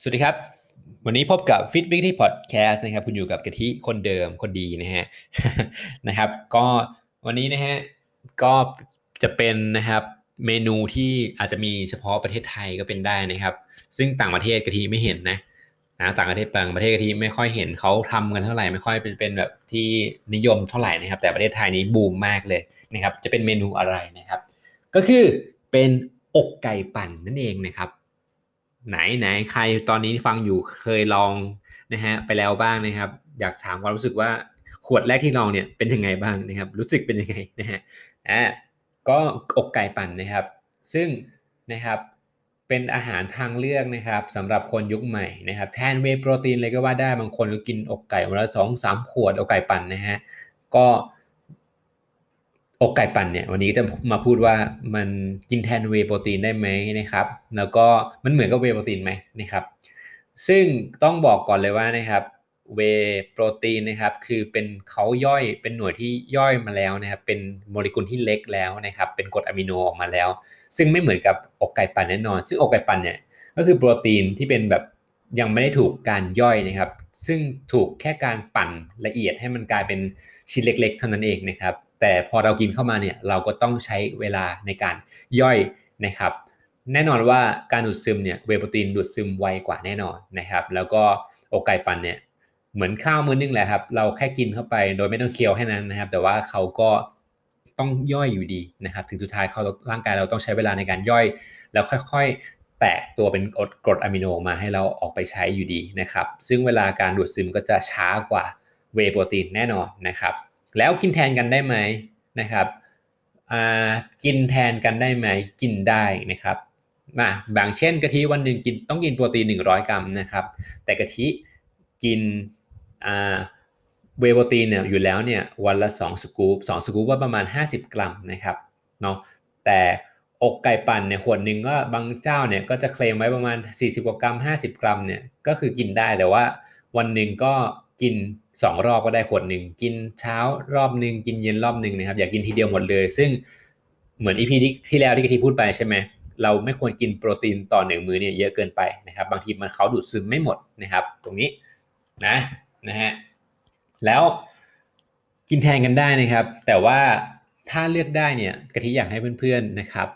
สวัสดีครับ วันนี้พบกับ Fit Weekly Podcast นะครับ คุณอยู่กับกะทิคนเดิมคนดีนะฮะนะครับ ก็วันนี้นะฮะก็จะเป็นนะครับเมนูที่อาจจะมีเฉพาะประเทศไทยก็เป็นได้นะครับ ซึ่งต่างประเทศกะทิไม่เห็นนะนะต่างประเทศต่างประเทศกะทิไม่ค่อยเห็นเขาทำกันเท่าไหร่ไม่ค่อยเป็นเป็นแบบที่นิยมเท่าไหร่นะครับ แต่ประเทศไทยนี้บูมมากเลยนะครับ จะเป็นเมนูอะไรนะครับ ก็คือเป็นอกไก่ปั่นนั่นเองนะครับ ไหนไหนใครตอนนี้ฟังอยู่เคยลองนะฮะไปแล้วบ้างนะครับ อยากถามความรู้สึกว่าขวดแรกที่ลองเนี่ยเป็นยังไงบ้างนะครับ รู้สึกเป็นยังไงนะฮะอ่าก็อกไก่ปั่นนะครับ ซึ่งนะครับเป็นอาหารทางเลือกนะครับสำหรับคนยุคใหม่นะครับ แทนเวโปรตีนเลยก็ว่าได้บางคนก็กินอกไก่วันละสองสามขวดอกไก่ปั่นนะฮะก็ อกไก่ปั่นเนี่ยวันนี้จะมาพูดว่ามันกินแทนเวโปรตีนได้ไหมนะครับแล้วก็มันเหมือนกับเวโปรตีนไหมนะครับซึ่งต้องบอกก่อนเลยว่านะครับเวโปรตีนนะครับคือเป็นเขาย่อยเป็นหน่วยที่ย่อยมาแล้วนะครับเป็นโมเลกุลที่เล็กแล้วนะครับเป็นกรดอะมิโนออกมาแล้ว ซึ่งไม่เหมือนกับอกไก่ปั่นแน่นอน ซึ่งอกไก่ปั่นเนี่ยก็คือโปรตีนที่เป็นแบบยังไม่ได้ถูกการย่อยนะครับ ซึ่งถูกแค่การปั่นละเอียดให้มันกลายเป็นชิ้นเล็ก ๆ เท่านั้นเองนะครับ แต่พอเรากินเข้ามาเนี่ยเราก็ต้องใช้เวลาในการย่อยนะครับ แน่นอนว่าการดูดซึมเนี่ยเวโปรตีนดูดซึมไวกว่าแน่นอนนะครับ แล้วก็อกไก่ปั่นเนี่ยเหมือนข้าวมื้อนึงแหละครับ เราแค่กินเข้าไปโดยไม่ต้องเคี้ยวแค่นั้นนะครับ แต่ว่าเขาก็ต้องย่อยอยู่ดีนะครับ ถึงสุดท้ายเขาร่างกายเราต้องใช้เวลาในการย่อย แล้วค่อยๆ แตกตัวเป็นกรดอะมิโนมาให้เราออกไปใช้อยู่ดีนะครับ ซึ่งเวลาการดูดซึมก็จะช้ากว่าเวโปรตีนแน่นอนนะครับ แล้วกินแทนกันได้ไหมนะครับกินแทนกันได้ไหมกินได้นะครับมาบางเช่นกะทิวันหนึ่งกินต้องกินโปรตีน 100 กรัมนะครับ แต่กะทิกินเวโปรตีนเนี่ยอยู่แล้วเนี่ยวันละ 2 สกู๊ป2สกู๊ปว่าประมาณ 50 กรัมนะครับเนาะแต่อกไก่ปั่นเนี่ยขวดหนึ่งก็บางเจ้าเนี่ยก็จะเคลมไว้ประมาณ 40กว่ากรัม 50 กรัมเนี่ยก็คือกินได้แต่ว่าวันหนึ่งก็ กิน 2 รอบก็ได้ขวดหนึ่งกินเช้ารอบหนึ่งกินเย็นรอบหนึ่งนะครับอย่ากกินทีเดียวหมดเลย ซึ่งเหมือนอีพีที่แล้วที่กะทิพูดไปใช่ไหมเราไม่ควรกินโปรตีนต่อหนึ่งมื้อเนี่ยเยอะเกินไปนะครับบางทีมันเขาดูดซึมไม่หมดนะครับ ตรงนี้นะนะฮะแล้วกินแทนกันได้นะครับ แต่ว่าถ้าเลือกได้เนี่ยกะทิอยากให้เพื่อนๆนะครับ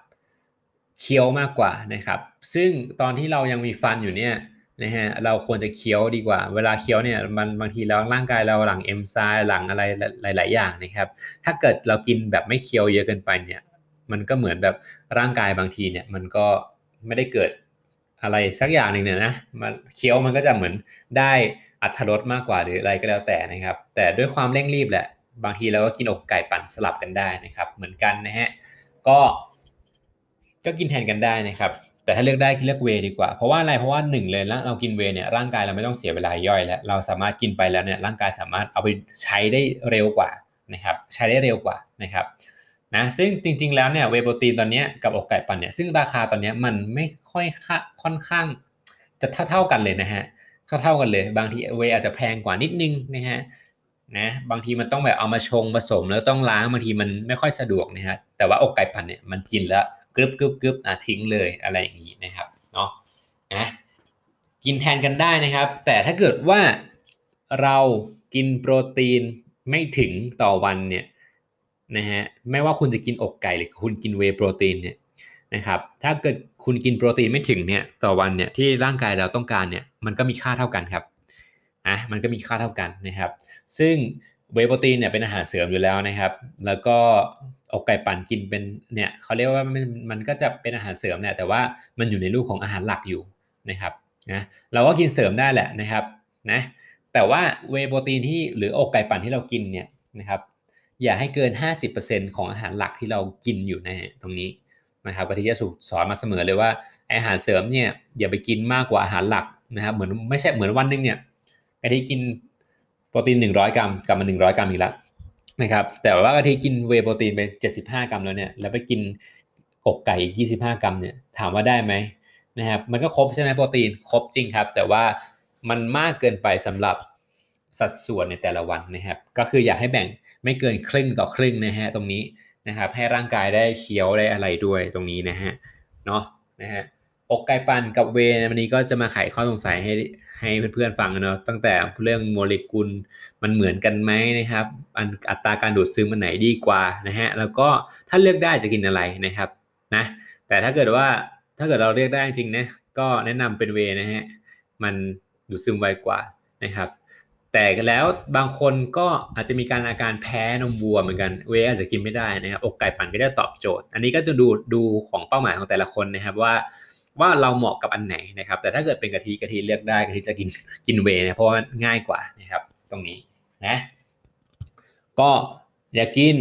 เคี้ยวมากกว่านะครับ ซึ่งตอนที่เรายังมีฟันอยู่เนี่ย นะฮะเราควรจะเคี้ยวดีกว่า เวลาเคี้ยวเนี่ยมันบางทีแล้วร่างกายเราหลังเอนไซม์หลังอะไรหลาย ๆ อย่างนะครับ ถ้าเกิดเรากินแบบไม่เคี้ยวเยอะเกินไปเนี่ยมันก็เหมือนแบบร่างกายบางทีเนี่ยมันก็ไม่ได้เกิดอะไรสักอย่างหนึ่งเนี่ยนะมันเคี้ยวมันก็จะเหมือนได้อัตรสมากกว่าหรืออะไรก็แล้วแต่นะครับ แต่ด้วยความเร่งรีบแหละ บางทีเราก็กินอกไก่ปั่นสลับกันได้นะครับ เหมือนกันนะฮะก็ก็กินแทนกันได้นะครับ แต่ถ้าเลือกได้เลือกเวดีกว่า เพราะว่าอะไรเพราะว่าหนึ่งเลยแล้วเรากินเวเนี่ยร่างกายเราไม่ต้องเสียเวลาย่อยแล้วเราสามารถกินไปแล้วเนี่ยร่างกายสามารถเอาไปใช้ได้เร็วกว่านะครับใช้ได้เร็วกว่านะครับนะซึ่งจริงๆแล้วเนี่ยเวโปรตีนตอนนี้กับอกไก่ปั่นเนี่ยซึ่งราคาตอนนี้มันไม่ค่อยค่อนข้างจะเท่าๆกันเลยนะฮะเท่าเท่ากันเลย บางทีเวอาจจะแพงกว่านิดนึงนะฮะนะบางทีมันต้องแบบเอามาชงผสมแล้วต้องล้างบางทีมันไม่ค่อยสะดวกนะฮะแต่ว่าอกไก่ปั่นเนี่ยมันกินแล้ว กรึบกรึบกรึบอะทิ้งเลยอะไรอย่างนี้นะครับเนาะนะกินแทนกันได้นะครับ แต่ถ้าเกิดว่าเรากินโปรตีนไม่ถึงต่อวันเนี่ยนะฮะไม่ว่าคุณจะกินอกไก่หรือคุณกินเวโปรตีนเนี่ยนะครับถ้าเกิดคุณกินโปรตีนไม่ถึงเนี่ยต่อวันเนี่ยที่ร่างกายเราต้องการเนี่ยมันก็มีค่าเท่ากันครับอะมันก็มีค่าเท่ากันนะครับ ซึ่ง เวโปรตีนเนี่ยเป็นอาหารเสริมอยู่แล้วนะครับ แล้วก็อกไก่ปั่นกินเป็นเนี่ยเขาเรียกว่ามันมันก็จะเป็นอาหารเสริมเนี่ยแต่ว่ามันอยู่ในรูปของอาหารหลักอยู่นะครับนะเราก็กินเสริมได้แหละนะครับนะแต่ว่าเวโปรตีนที่หรืออกไก่ปั่นที่เรากินเนี่ยนะครับอย่าให้เกิน 50%ของอาหารหลักที่เรากินอยู่นะฮะตรงนี้นะครับปฏิยสุสอนมาเสมอเลยว่าอาหารเสริมเนี่ยอย่าไปกินมากกว่าอาหารหลักนะครับเหมือนไม่ใช่เหมือนวันนึงเนี่ยกะทิกิน โปรตีน 100 กรัมกลับมา 100 กรัมอีกแล้วนะครับแต่ว่ากะทิกินเวโปรตีนไป 75 กรัมแล้วเนี่ยแล้วไปกินอกไก่อีก 25 กรัมเนี่ยถามว่าได้ไหมนะครับมันก็ครบใช่ไหมโปรตีนครบจริงครับ แต่ว่ามันมากเกินไปสำหรับสัดส่วนในแต่ละวันนะครับก็คืออยากให้แบ่งไม่เกินครึ่งต่อครึ่งนะฮะตรงนี้นะครับให้ร่างกายได้เคี้ยวได้อะไรด้วยตรงนี้นะฮะเนาะนะฮะ อกไก่ปั่นกับเวนวันนี้ก็จะมาไขข้อสงสัยให้ให้เพื่อนๆฟังเนาะตั้งแต่เรื่องโมเลกุลมันเหมือนกันไหมนะครับอัตราการดูดซึมมันไหนดีกว่านะฮะแล้วก็ถ้าเลือกได้จะกินอะไรนะครับนะแต่ถ้าเกิดว่าถ้าเกิดเราเลือกได้จริงนะก็แนะนำเป็นเวนะฮะมันดูดซึมไวกว่านะครับแต่แล้วบางคนก็อาจจะมีการอาการแพ้นมวัวเหมือนกันเวอาจจะกินไม่ได้นะครับอกไก่ปั่นก็จะตอบโจทย์ อันนี้ก็จะดูดูของเป้าหมายของแต่ละคนนะครับว่า ว่าเราเหมาะกับอันไหนนะครับ แต่ถ้าเกิดเป็นกะทิกะทิเลือกได้กะทิจะกินกินเวนะเพราะว่าง่ายกว่านะครับ ตรงนี้นะ ก็อย่ากิน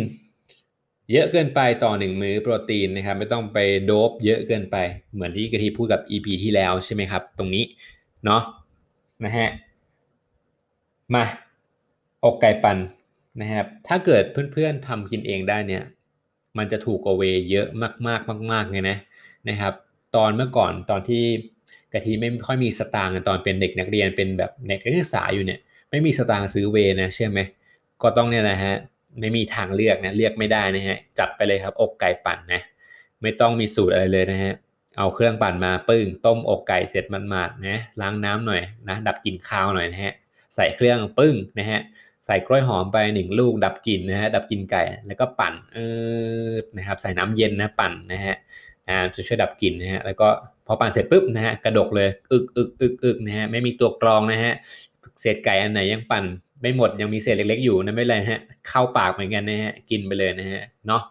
เยอะเกินไปต่อหนึ่งมื้อโปรตีนนะครับ ไม่ต้องไปโดบเยอะเกินไปเหมือนที่กะทิพูดกับ EP ที่แล้วใช่ไหมครับ ตรงนี้เนาะนะฮะมาอกไก่ปั่นนะครับ ถ้าเกิดเพื่อนๆทำกินเองได้เนี่ย มันจะถูกกว่าเวเยอะมากๆมากๆเลยนะนะครับ ตอนเมื่อก่อนตอนที่กะทิไม่ค่อยมีสตางค์ตอนเป็นเด็กนักเรียนเป็นแบบเด็กนักศึกษาอยู่เนี่ยไม่มีสตางค์ซื้อเวนะเชื่อไหมก็ต้องเนี่ยนะฮะไม่มีทางเลือกนะเลือกไม่ได้นะฮะจัดไปเลยครับอกไก่ปั่นนะไม่ต้องมีสูตรอะไรเลยนะฮะเอาเครื่องปั่นมาปึ้งต้มอกไก่เสร็จมันมาดนะล้างน้ำหน่อยนะดับกลิ่นคาวหน่อยนะฮะใส่เครื่องปึ้งนะฮะใส่กล้วยหอมไปหนึ่งลูกดับกลิ่นนะฮะดับกลิ่นไก่แล้วก็ปั่นเออนะครับใส่น้ำเย็นนะปั่นนะฮะ อ่าจะช่วยดับกลิ่นนะฮะแล้วก็พอปั่นเสร็จปุ๊บนะฮะกระดกเลยอึกอึกอึกอึกนะฮะไม่มีตัวกรองนะฮะเศษไก่อันไหนยังปั่นไม่หมดยังมีเศษเล็ก ๆ อยู่นะไม่เลยฮะเข้าปากเหมือนกันนะฮะกินไปเลยนะฮะเนาะ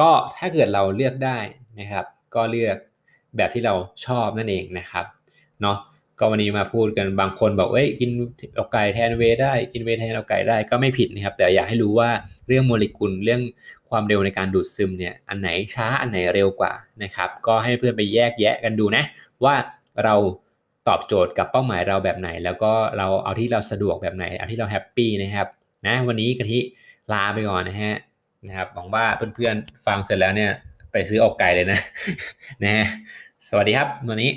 ก็ถ้าเกิดเราเลือกได้นะครับ ก็เลือกแบบที่เราชอบนั่นเองนะครับเนาะ ก็วันนี้มาพูดกันบางคนบอกเอ้ยกินอกไก่แทนเวได้กินเวแทนอกไก่ได้ก็ไม่ผิดนะครับ แต่อยากให้รู้ว่าเรื่องโมเลกุลเรื่องความเร็วในการดูดซึมเนี่ยอันไหนช้าอันไหนเร็วกว่านะครับก็ให้เพื่อนไปแยกแยะกันดูนะว่าเราตอบโจทย์กับเป้าหมายเราแบบไหน แล้วก็เราเอาที่เราสะดวกแบบไหน เอาที่เราแฮปปี้นะครับนะวันนี้กะทิลาไปก่อนนะฮะนะครับหวังว่าเพื่อนๆฟังเสร็จแล้วเนี่ยไปซื้ออกไก่เลยนะนะฮะสวัสดีครับวันนี้